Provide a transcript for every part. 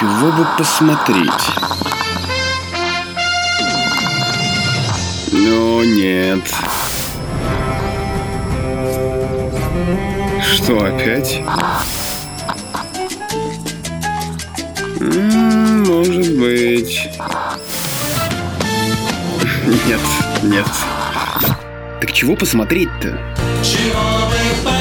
Чего бы посмотреть? Ну, нет. Что, опять? М, Может быть. Нет, нет. Так чего посмотреть-то? Чего бы посмотреть?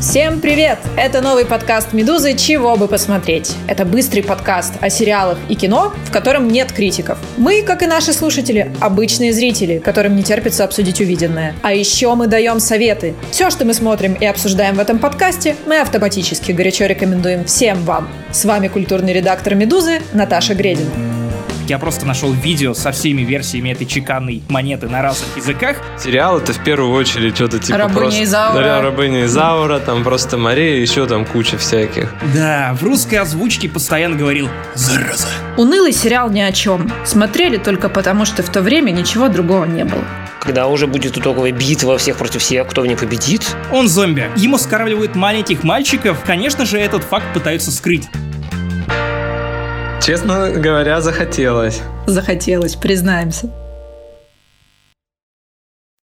Всем привет! Это новый подкаст «Медузы. Чего бы посмотреть?». Это быстрый подкаст о сериалах и кино, в котором нет критиков. Мы, как и наши слушатели, обычные зрители, которым не терпится обсудить увиденное. А еще мы даем советы. Все, что мы смотрим и обсуждаем в этом подкасте, мы автоматически горячо рекомендуем всем вам. С вами культурный редактор «Медузы» Наташа Гредин. Я просто нашел видео со всеми версиями этой чеканной монеты на разных языках. Сериал это в первую очередь что-то типа Рабыня просто... Изаура. Да, Рабыня Изаура, там просто Мария, еще там куча всяких. Да, в русской озвучке постоянно говорил «Зараза». Унылый сериал ни о чем. Смотрели только потому, что в то время ничего другого не было. Когда уже будет итоговая битва всех против всех, кто в ней победит. Он зомби. Ему скармливают маленьких мальчиков. Конечно же, этот факт пытаются скрыть. Честно говоря, захотелось. Захотелось, признаемся.